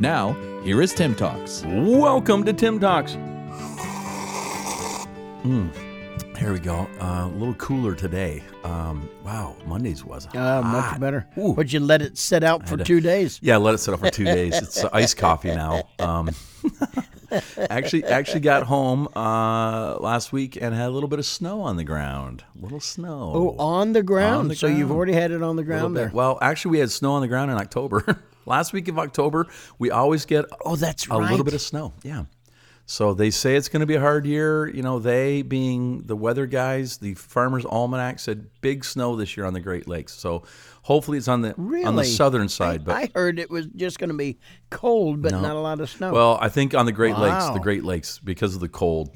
Now, here is TIIM Talks. Welcome to TIIM Talks. Mm, here we go. Uh, a little cooler today. Um, wow, Mondays was Uh, much better. Ooh. But you let it sit out for to- two days. Yeah, let it sit out for two days. It's uh, iced coffee now. Um, actually, actually got home uh, last week and had a little bit of snow on the ground. A little snow. Oh, on the ground. the So you've already had it on the ground there. Well, actually, we had snow on the ground in October. Last week of October, we always get Oh, that's a right. little bit of snow. Yeah. So they say it's going to be a hard year. You know, they being the weather guys, the Farmers Almanac said big snow this year on the Great Lakes. So hopefully it's on the Really? on the southern side. I, but I heard it was just going to be cold, but not a lot of snow. well, I think on the Great Lakes, the Great Lakes because of the cold.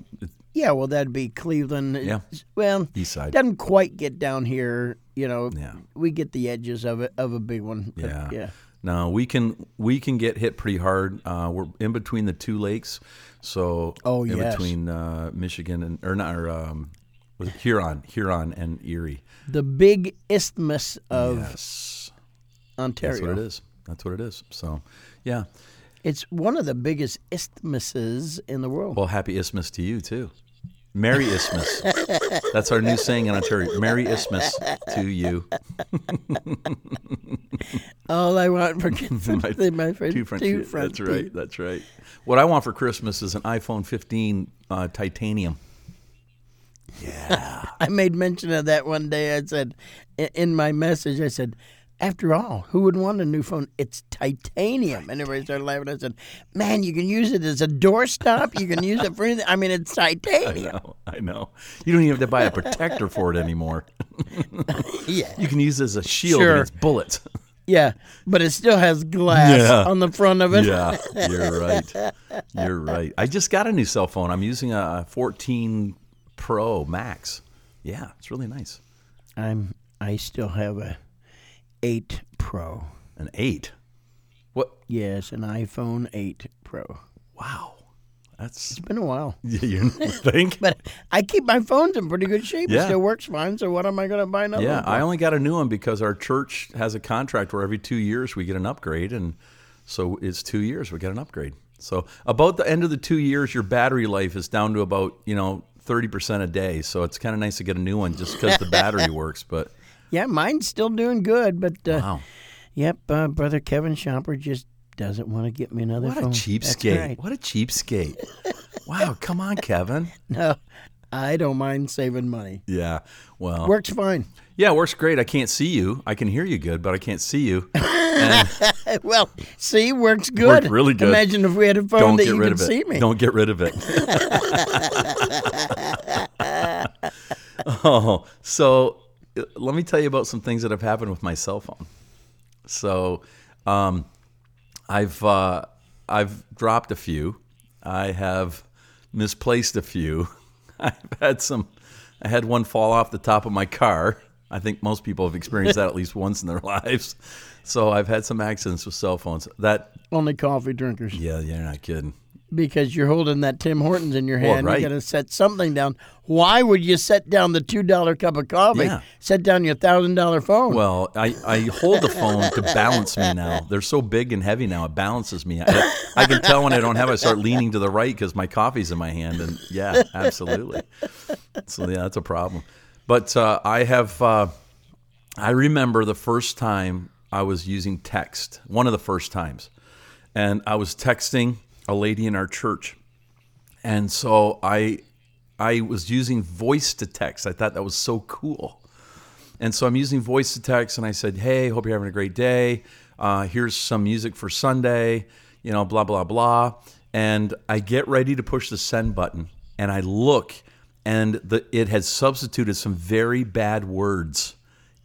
yeah, well, that'd be Cleveland. Yeah. Well, East side. doesn't quite get down here. You know, Yeah. we get the edges of it of a big one. Yeah. yeah. No, we can we can get hit pretty hard. Uh, we're in between the two lakes, so Oh, in yes. between uh, Michigan and or not or, um, was it Huron, Huron and Erie. The big isthmus of Yes, Ontario. that's what it is. That's what it is. So, yeah. It's one of the biggest isthmuses in the world. Well, happy Isthmus to you too. Merry Isthmus. That's our new saying in Ontario. Merry Isthmus to you. All I want for Christmas is my friend, Two front, two teeth. front That's right. That's right. What I want for Christmas is an iPhone 15 uh, titanium. Yeah. I made mention of that one day. I said in my message, I said, after all, who would want a new phone? It's titanium. And everybody started laughing. I said, man, you can use it as a doorstop. You can use it for anything. I mean, it's titanium. I know. I know. You don't even have to buy a protector for it anymore. Yeah. You can use it as a shield Sure. against bullets. Yeah. But it still has glass Yeah. on the front of it. yeah, you're right. You're right. I just got a new cell phone. I'm using a 14 Pro Max. Yeah, it's really nice. I'm, I still have a 8 Pro. An 8. What? Yes, an iPhone 8 Pro. Wow. That's It's been a while. you think? But I keep my phones in pretty good shape. It Yeah. still works fine. So what am I going to buy another Yeah, one for? I only got a new one because our church has a contract where every two years we get an upgrade, and so it's two years we get an upgrade. So about the end of the two years, your battery life is down to about you know thirty percent a day. So it's kind of nice to get a new one just because the battery works. But Yeah, mine's still doing good, but uh, wow, yep, uh, brother Kevin Shopper just doesn't want to get me another what a cheapskate! Right. What a cheapskate! wow, come on, Kevin. No, I don't mind saving money. Yeah, well, Works fine. yeah, it works great. I can't see you. I can hear you good, but I can't see you. And Well, see, works good. Worked really good. Imagine if we had a phone don't that get you rid could of it. see me. Don't get rid of it. oh, so let me tell you about some things that have happened with my cell phone. So, um, I've uh, I've dropped a few. I have misplaced a few. I've had some. I had one fall off the top of my car. I think most people have experienced that at least once in their lives. So I've had some accidents with cell phones. That Only coffee drinkers. yeah, you're not kidding. Because you're holding that Tim Hortons in your Well, hand. right. You got to set something down. Why would you set down the $2 cup of coffee? Yeah. Set down your $1,000 phone. Well, I, I hold the phone to balance me now. They're so big and heavy now, it balances me. I, I can tell when I don't have it, I start leaning to the right because my coffee's in my hand. And yeah, absolutely. So, yeah, that's a problem. But uh, I have, uh, I remember the first time I was using text, one of the first times. And I was texting a lady in our church. And so I, I was using voice to text. I thought that was so cool. And so I'm using voice to text, and I said, "Hey, hope you're having a great day. Uh, here's some music for Sunday. You know, blah blah blah." And I get ready to push the send button, and I look, and the, it has substituted some very bad words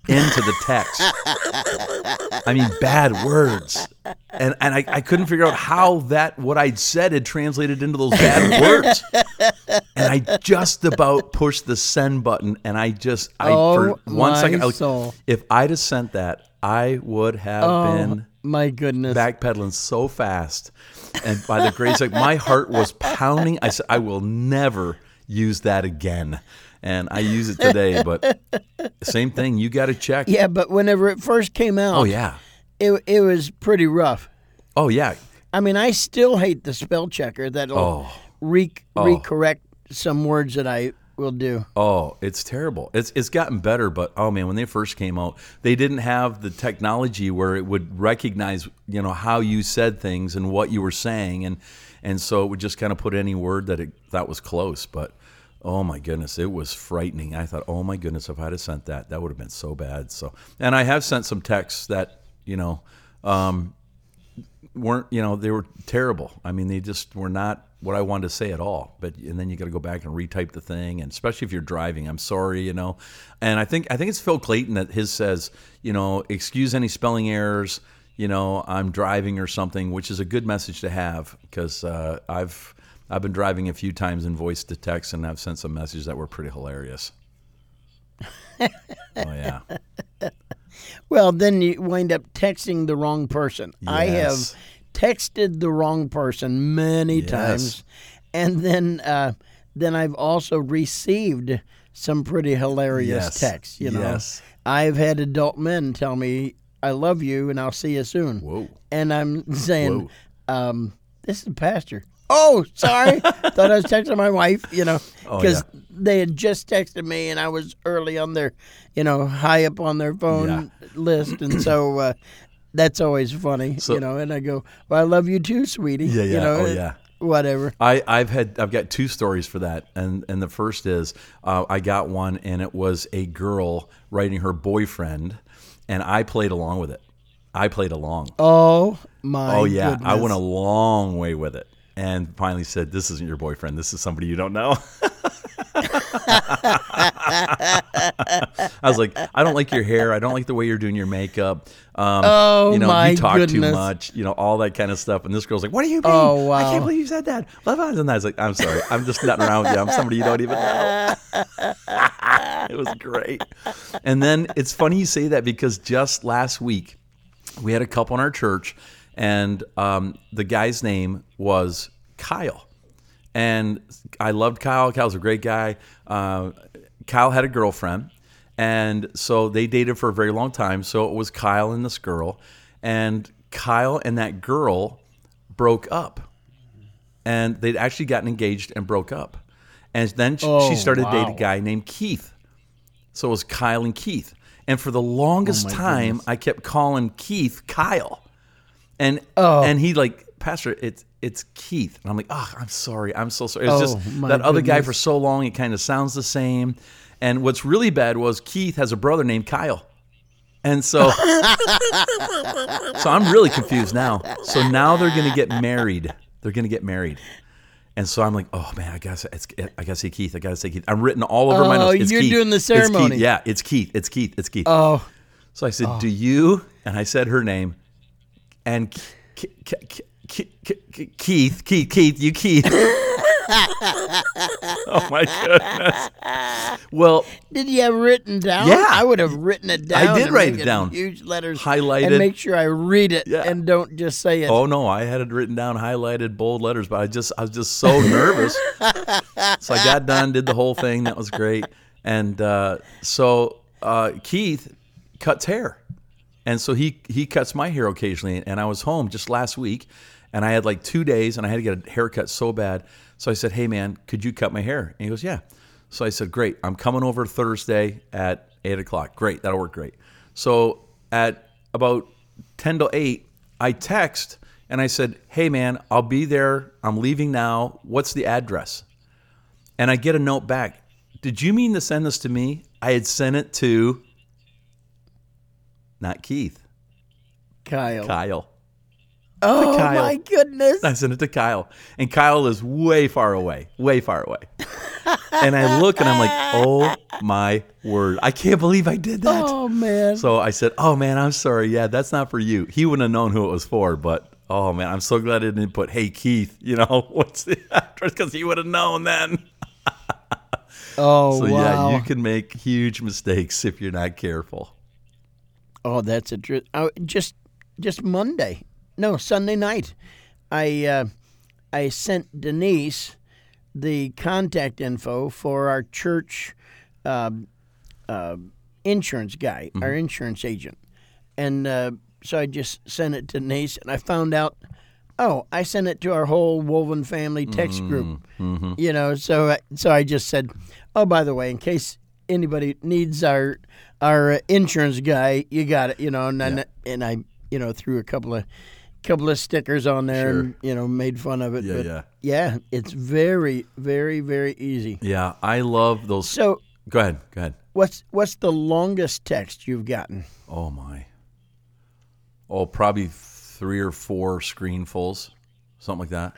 into the text. I mean, bad words. And and I, I couldn't figure out how that what I'd said had translated into those bad words. And I just about pushed the send button, and I just I Oh, for one second, I, soul. if I'd have sent that, I would have Oh, been my goodness. backpedaling so fast, and by the grace of my heart was pounding. I said, I will never use that again, and I use it today. But same thing, you got to check. yeah, but whenever it first came out, Oh yeah. It, it was pretty rough. Oh yeah. I mean, I still hate the spell checker that'll Oh. re- oh. recorrect some words that I will do. Oh, it's terrible. It's it's gotten better, but oh man, when they first came out, they didn't have the technology where it would recognize, you know, how you said things and what you were saying, and and so it would just kind of put any word that it that was close. But oh my goodness, it was frightening. I thought, oh my goodness, if I'd have sent that, that would have been so bad. So, and I have sent some texts that you know. Um, weren't you know they were terrible. I mean, they just were not what I wanted to say at all. But and then you got to go back and retype the thing, and especially if you're driving. I'm sorry, you know. And I think I think it's Phil Clayton that his says, you know, excuse any spelling errors. You know, I'm driving or something, which is a good message to have because uh, I've I've been driving a few times in voice to text, and I've sent some messages that were pretty hilarious. oh yeah, Well, then you wind up texting the wrong person. I have texted the wrong person many Yes. times, and then uh, then I've also received some pretty hilarious Yes. texts. You know, Yes. I've had adult men tell me, "I love you," and I'll see you soon. Whoa. And I'm saying, um, "This is a pastor." Oh, sorry. Thought I was texting my wife. You know, Oh, because yeah. they had just texted me, and I was early on their, you know, high up on their phone list, and so uh, that's always funny. So- you know, and I go, "Well, I love you too, sweetie." Yeah, You yeah. know, Oh, yeah. Whatever. I, I've had I've got two stories for that, and and the first is uh, I got one, and it was a girl writing her boyfriend, and I played along with it. I played along. Oh my. oh yeah, I went a long way with it, and finally said, "This isn't your boyfriend. This is somebody you don't know." I was like, I don't like your hair. I don't like the way you're doing your makeup. Um, Oh, you know, my you talk too much. You know, all that kind of stuff. And this girl's like, "What do you mean? Oh, I can't believe you said that." Love eyes. And I was like, "I'm sorry. I'm just nutting around with you. I'm somebody you don't even know." it was great. And then it's funny you say that because just last week we had a couple in our church, and um, the guy's name was Kyle. And I loved Kyle. Kyle's a great guy. Uh, Kyle had a girlfriend, and so they dated for a very long time. So it was Kyle and this girl, and Kyle and that girl broke up, and they'd actually gotten engaged and broke up, and then she, Oh, she started wow. dating a guy named Keith. So it was Kyle and Keith. And for the longest Oh, time, I kept calling Keith Kyle. And Oh. and he like, Pastor, it's it's Keith. And I'm like, oh, I'm sorry. I'm so sorry. It's Oh, just my that other guy for so long, it kind of sounds the same. And what's really bad was Keith has a brother named Kyle. And so So I'm really confused now. So now they're gonna get married. They're gonna get married. And so I'm like, oh man, I gotta, say, it's, I gotta say Keith. I gotta say Keith. I'm written all over my Oh, notes. It's you're Keith. doing the It's Keith. ceremony. Yeah, it's Keith. It's Keith. It's Keith. Oh, So I said, oh. "Do you?" And I said her name, and Keith, Keith, Keith, you Keith. oh my goodness. Well, did you have written down? Yeah. I would have written it down. I did write make it down. Huge letters. Highlighted. And make sure I read it Yeah. and don't just say it. oh no, I had it written down, highlighted, bold letters, but I just, I was just so nervous. so I got done, did the whole thing. That was great. And uh, so uh, Keith cuts hair. And so he he cuts my hair occasionally. And I was home just last week, and I had like two days, and I had to get a haircut so bad. So I said, "Hey man, could you cut my hair?" And he goes, "Yeah." So I said, "Great, I'm coming over Thursday at eight o'clock. Great, that'll work great." So at about ten to eight, I text and I said, "Hey man, I'll be there. I'm leaving now. What's the address?" And I get a note back. Did you mean to send this to me? I had sent it to not Keith, Kyle. Kyle. oh Kyle. my goodness. I sent it to Kyle, and Kyle is way far away, way far away. and I look and I'm like, oh my word, I can't believe I did that. Oh man. So I said, "Oh man, I'm sorry. Yeah, that's not for you." He wouldn't have known who it was for, but oh man, I'm so glad I didn't put "Hey Keith." You know, what's the address? Because he would have known then. oh So wow. yeah, you can make huge mistakes if you're not careful. Oh, that's a truth. Oh, just just Monday, no Sunday night, I uh, I sent Denise the contact info for our church uh, uh, insurance guy, our insurance agent, and uh, so I just sent it to Denise, and I found out. Oh, I sent it to our whole Wolven family text group. You know, so so I just said, "Oh, by the way, in case anybody needs our our insurance guy, you got it." You know, and then, and I you know threw a couple of couple of stickers on there and you know made fun of it. Yeah, but yeah. yeah, it's very very very easy. Yeah, I love those. So, Go ahead. Go ahead. what's what's the longest text you've gotten? Oh my. Oh, probably three or four screenfuls, something like that.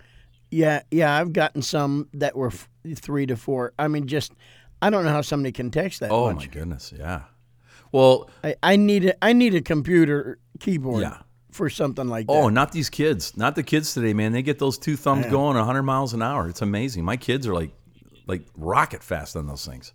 Yeah, yeah, I've gotten some that were f- three to four. I mean, just I don't know how somebody can text that Oh much. my goodness. Yeah. Well, I, I need a, I need a computer keyboard Yeah. for something like oh, that. Oh, not these kids. Not the kids today, man. They get those two thumbs going 100 miles an hour. It's amazing. My kids are like like rocket fast on those things.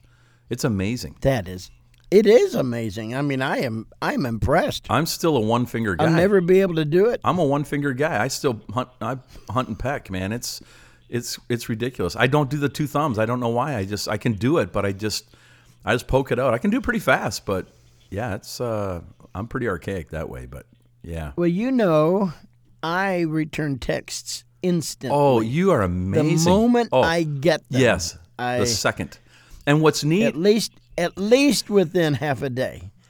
It's amazing. That is, it is amazing. I mean, I am I'm impressed. I'm still a one finger guy. I'll never be able to do it. I'm a one finger guy. I still hunt. I hunt and peck, man. It's it's it's ridiculous. I don't do the two thumbs. I don't know why. I just I can do it, but I just I just poke it out. I can do it pretty fast, but yeah, it's uh I'm pretty archaic that way. But yeah. Well, you know, I return texts instantly. Oh, you are amazing. the moment oh, I get them. yes, I the second. And what's neat? at least at least within half a day.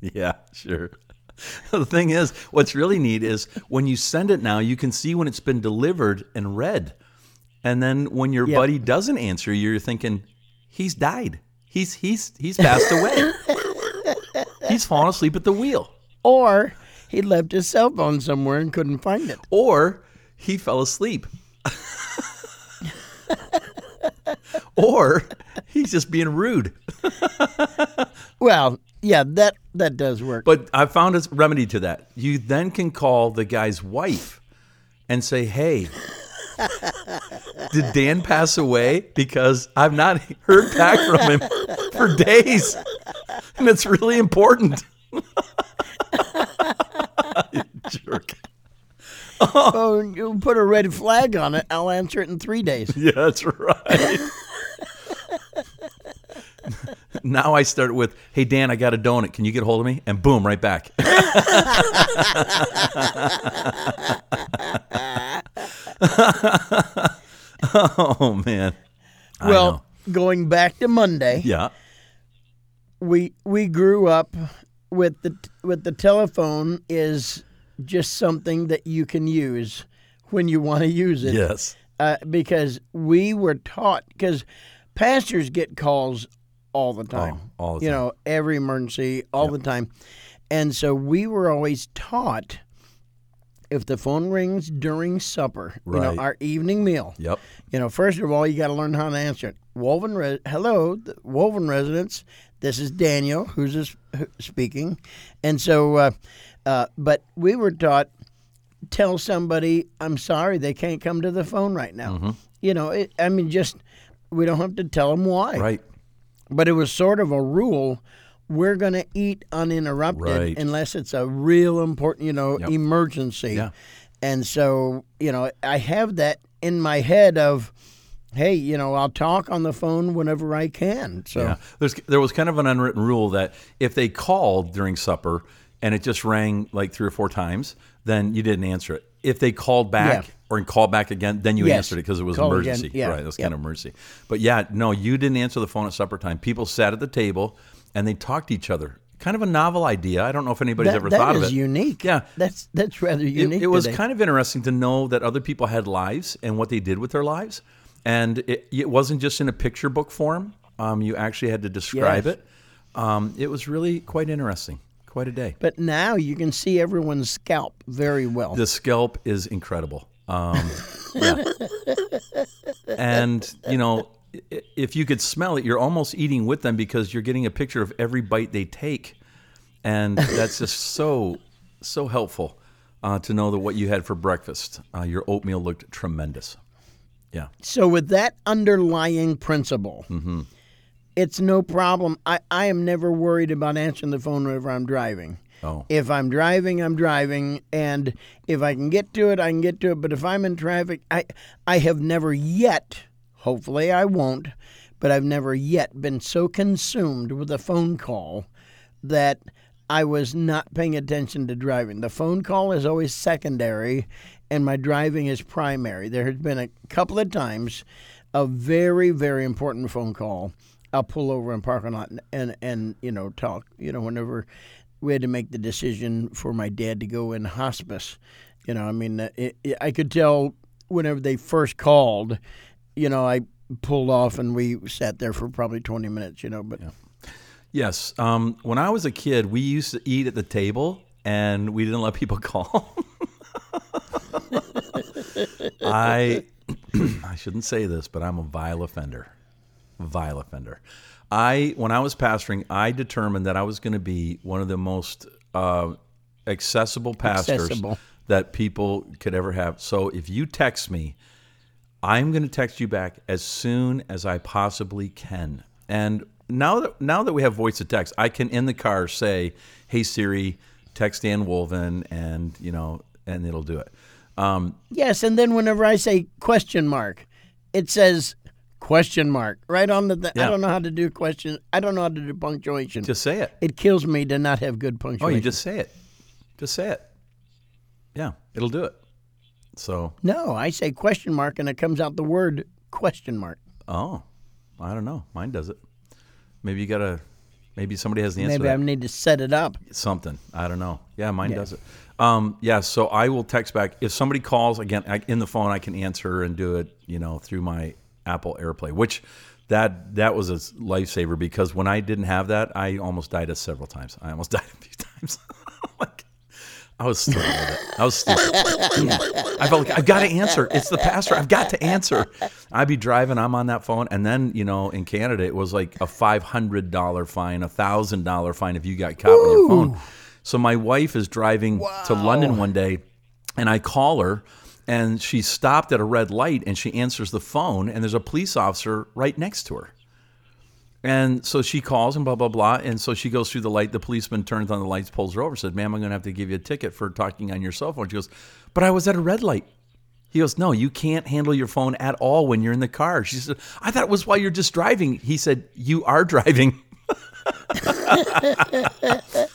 Yeah, sure. The thing is, what's really neat is when you send it now, you can see when it's been delivered and read. And then when your Yep. buddy doesn't answer, you're thinking, he's died. He's he's he's passed away. he's fallen asleep at the wheel. Or he left his cell phone somewhere and couldn't find it. Or he fell asleep. or he's just being rude. Well, yeah, that that does work. But I found a remedy to that. You then can call the guy's wife and say, "Hey, did Dan pass away? Because I've not heard back from him for days, and it's really important." Jerk. oh, you put a red flag on it. I'll answer it in three days. Yeah, that's right. now I start with, "Hey Dan, I got a donut. Can you get a hold of me?" And boom, right back. oh man. Well, going back to Monday, yeah. we we grew up with the with the telephone is just something that you can use when you want to use it. Yes. uh, because we were taught because pastors get calls all the time. Oh, all the You time. know, every emergency, all the time, and so we were always taught if the phone rings during supper, you know, our evening meal. Yep. You know, first of all, you got to learn how to answer it. Wolven, re- hello, the Wolven residents. This is Daniel, who's this, who- speaking, and so, uh, uh, but we were taught tell somebody, I'm sorry, they can't come to the phone right now. Mm-hmm. You know, it, I mean, just we don't have to tell them why. Right. But it was sort of a rule. We're going to eat uninterrupted Right. unless it's a real important, you know, Yep. emergency. Yeah. And so, you know, I have that in my head of, hey, you know, I'll talk on the phone whenever I can. So, Yeah. There's there was kind of an unwritten rule that if they called during supper and it just rang like three or four times, then you didn't answer it. If they called back Yeah. or called back again, then you Yes. answered it because it was Call emergency. yeah, Right. That's yep. kind of emergency. But yeah, no, you didn't answer the phone at supper time. People sat at the table and they talked to each other. Kind of a novel idea. I don't know if anybody's that, ever that thought of is it. unique. Yeah. That's that's rather It- unique. It, was today. kind of interesting to know that other people had lives and what they did with their lives, and it, it wasn't just in a picture book form. Um, you actually had to describe Yes. it. Um, it was really quite interesting. Quite a day. But now you can see everyone's scalp very well. The scalp is incredible. Um, yeah. and you know, if you could smell it, you're almost eating with them because you're getting a picture of every bite they take, and that's just so so helpful uh, to know that what you had for breakfast, uh, your oatmeal looked tremendous. Yeah. So with that underlying principle, Mm-hmm. it's no problem. I, I am never worried about answering the phone whenever I'm driving. Oh. If I'm driving, I'm driving, and if I can get to it, I can get to it. But if I'm in traffic, I I have never yet. Hopefully, I won't. But I've never yet been so consumed with a phone call that I was not paying attention to driving. The phone call is always secondary, and my driving is primary. There has been a couple of times a very, very important phone call. I'll pull over in parking lot and, and, and you know talk. You know whenever we had to make the decision for my dad to go in hospice. You know, I mean, it, it, I could tell whenever they first called. You know, I pulled off and we sat there for probably twenty minutes. You know, but Yes. Um, when I was a kid, we used to eat at the table, and we didn't let people call. I I shouldn't say this, but I'm a vile offender. Vile offender. I when I was pastoring, I determined that I was going to be one of the most uh, accessible pastors Accessible. that people could ever have. So if you text me, I'm going to text you back as soon as I possibly can. And now that now that we have voice to text, I can in the car say, "Hey Siri, text Dan Wolven," and you know, and it'll do it. Um, Yes, and then whenever I say question mark, it says question mark right on the. Th- I don't know how to do question. I don't know how to do punctuation. just say it. it kills me to not have good punctuation. Oh, you just say it. Just say it. Yeah, it'll do it. So, no, I say question mark, and it comes out the word question mark. oh, I don't know. Mine does it. Maybe you gotta. Maybe somebody has the answer. Maybe I need to set it up. something. I don't know. Yeah, mine does it. Um, yeah, so I will text back if somebody calls again I, in the phone. I can answer and do it, you know, through my Apple CarPlay, which that that was a lifesaver because when I didn't have that, I almost died a several times. I almost died a few times. I was stupid with it. I was stupid. I felt like I've got to answer. It's the pastor. I've got to answer. I'd be driving. I'm on that phone, and then you know, in Canada, it was like a five hundred dollar fine, a thousand dollar fine if you got caught with your phone. So my wife is driving to London one day, and I call her, and she stopped at a red light, and she answers the phone, and there's a police officer right next to her. And so she calls and blah blah blah, and so she goes through the light. The policeman turns on the lights, pulls her over, said, "Ma'am, I'm going to have to give you a ticket for talking on your cell phone." She goes, "But I was at a red light." He goes, "No, you can't handle your phone at all when you're in the car." She said, "I thought it was while you're just driving." He said, "You are driving."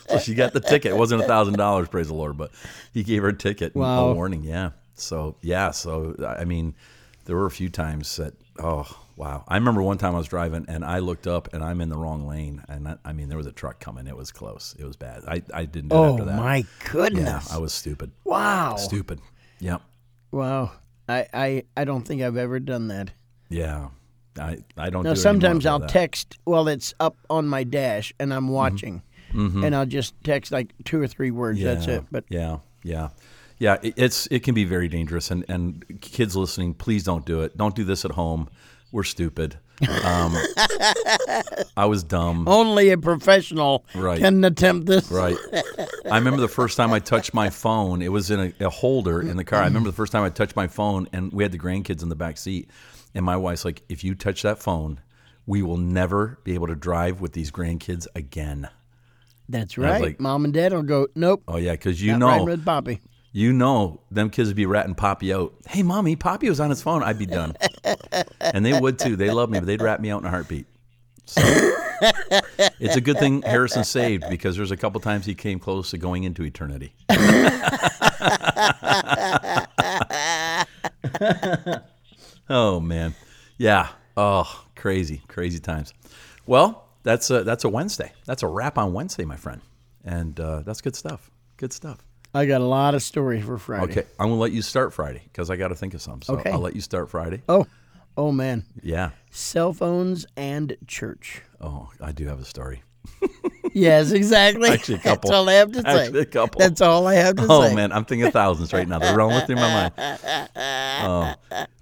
so she got the ticket. It wasn't a thousand dollars, praise the Lord, but he gave her a ticket and Wow. a warning. Yeah. So yeah. So I mean, there were a few times that oh wow. I remember one time I was driving and I looked up and I'm in the wrong lane and I, I mean there was a truck coming. It was close. It was bad. I I didn't do it Oh after that. my Yeah! I was stupid. wow, Stupid. Yep. wow. I, I I don't think I've ever done that. Yeah. I I don't. Now do sometimes I'll that. text while it's up on my dash and I'm mm-hmm. watching, mm-hmm. and I'll just text like two or three words. That's it. But yeah, yeah, yeah. It, it's it can be very dangerous, and and kids listening, please don't do it. Don't do this at home. We're stupid. Um, I was dumb. only a professional Right. can attempt this. Right. I remember the first time I touched my phone. It was in a, a holder in the car. I remember the first time I touched my phone, and we had the grandkids in the back seat. And my wife's like, "If you touch that phone, we will never be able to drive with these grandkids again." That's right. like- Mom and Dad will go. Nope. Oh yeah, because you know Poppy. You know, them kids would be ratting Poppy out. Hey, mommy, Poppy was on his phone. I'd be done. and they would too. They love me, but they'd rat me out in a heartbeat. So it's a good thing Harrison saved because there's a couple times he came close to going into eternity. oh man, yeah. Oh, crazy, crazy times. Well, that's a that's a Wednesday. That's a wrap on Wednesday, my friend, and uh, that's good stuff. Good stuff. I got a lot of stories for Friday. Okay, I'm gonna let you start Friday because I got to think of some. So Okay. I'll let you start Friday. Oh, oh man. Yeah. Cell phones and church. Oh, I do have a story. Yes, exactly. Actually, a couple. That's all I have to say. Actually, a couple. That's all I have to Oh say. man, I'm thinking thousands right now. They're rolling through my mind. Oh.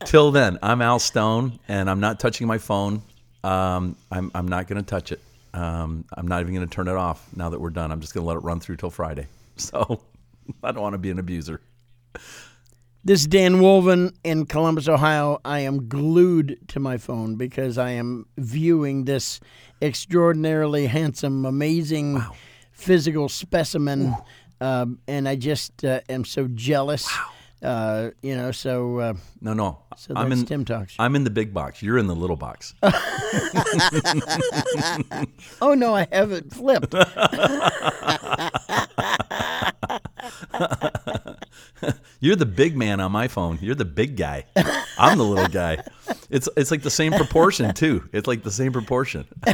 Till then, I'm Al Stone, and I'm not touching my phone. Um, I'm I'm not going to touch it. Um, I'm not even going to turn it off now that we're done. I'm just going to let it run through till Friday. So I don't want to be an abuser. This is Dan Wolven in Columbus, Ohio. I am glued to my phone because I am viewing this extraordinarily handsome, amazing physical specimen, um, and I just uh, am so jealous. Uh, you know, so uh, No, no. so I'm that's in. TIIM talks. I'm in the big box. You're in the little box. oh no, I haven't flipped. You're the big man on my phone. You're the big guy. I'm the little guy. It's it's like the same proportion too. It's like the same proportion.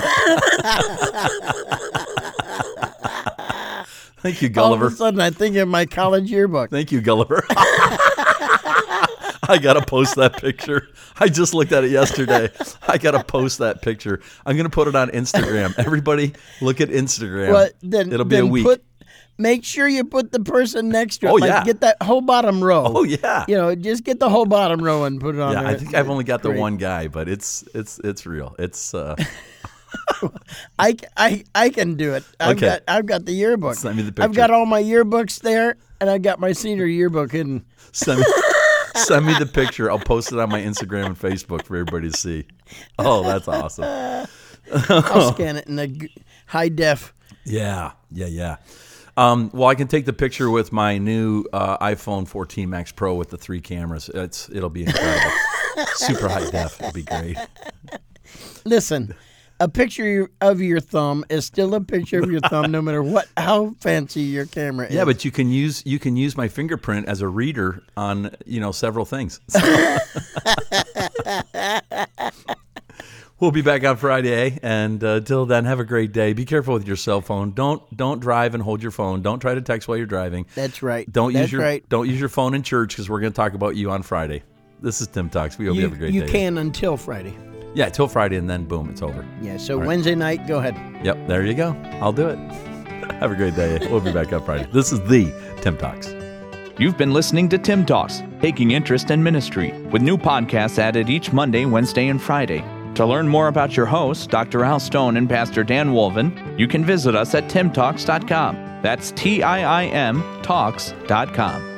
Thank you, Gulliver. All of a sudden, I think of my college yearbook. Thank you, Gulliver. I gotta post that picture. I just looked at it yesterday. I gotta post that picture. I'm gonna put it on Instagram. Everybody, look at Instagram. Well, then It'll be a week. Put, make sure you put the person next to it. Oh, like, yeah. Get that whole bottom row. oh yeah. You know, just get the whole bottom row and put it on Yeah, there. I think I've only got the one guy, but it's it's it's real. It's uh, I, I, I can do it. I've Okay. got I've got the yearbook. Send me the picture. I've got all my yearbooks there, and I've got my senior yearbook hidden. send me, send me the picture. I'll post it on my Instagram and Facebook for everybody to see. Oh, that's awesome. I'll scan it in a high def. Yeah, yeah, yeah. Um, well, I can take the picture with my new uh, iPhone 14 Max Pro with the three cameras. It's it'll be incredible. Super high def. It'll be great. Listen, a picture of your thumb is still a picture of your thumb, no matter what how fancy your camera is. Yeah, but you can use you can use my fingerprint as a reader on you know several things. we'll be back on Friday, and uh, till then, have a great day. Be careful with your cell phone. Don't don't drive and hold your phone. Don't try to text while you're driving. that's right. Don't that's use your right. don't use your phone in church because we're going to talk about you on Friday. This is TIIM Talks. We hope you, You, have a great you day. You can until Friday. Yeah, till Friday, and then boom, it's over. Yeah. So right. Wednesday night, go ahead. Yep, there you go. I'll do it. have a great day. We'll be back on Friday. This is the TIIM Talks. You've been listening to TIIM Talks, taking interest in ministry, with new podcasts added each Monday, Wednesday, and Friday. To learn more about your hosts, Dr. Al Stone and Pastor Dan Wolven, you can visit us at tiimtalks.com. That's T I I M talks.com.